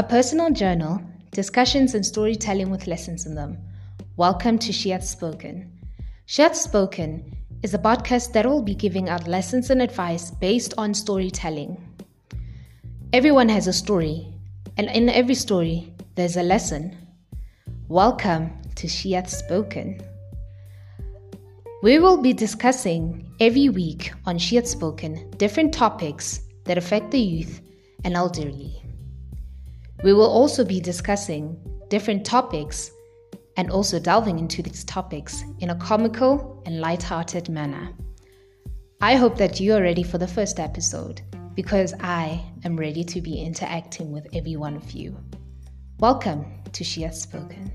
A personal journal, discussions and storytelling with lessons in them. Welcome to She Hath Spoken. She Hath Spoken is a podcast that will be giving out lessons and advice based on storytelling. Everyone has a story, and in every story, there's a lesson. Welcome to She Hath Spoken. We will be discussing every week on She Hath Spoken different topics that affect the youth and elderly. We will also be discussing different topics and also delving into these topics in a comical and light-hearted manner. I hope that you are ready for the first episode because I am ready to be interacting with every one of you. Welcome to She Hath Spoken.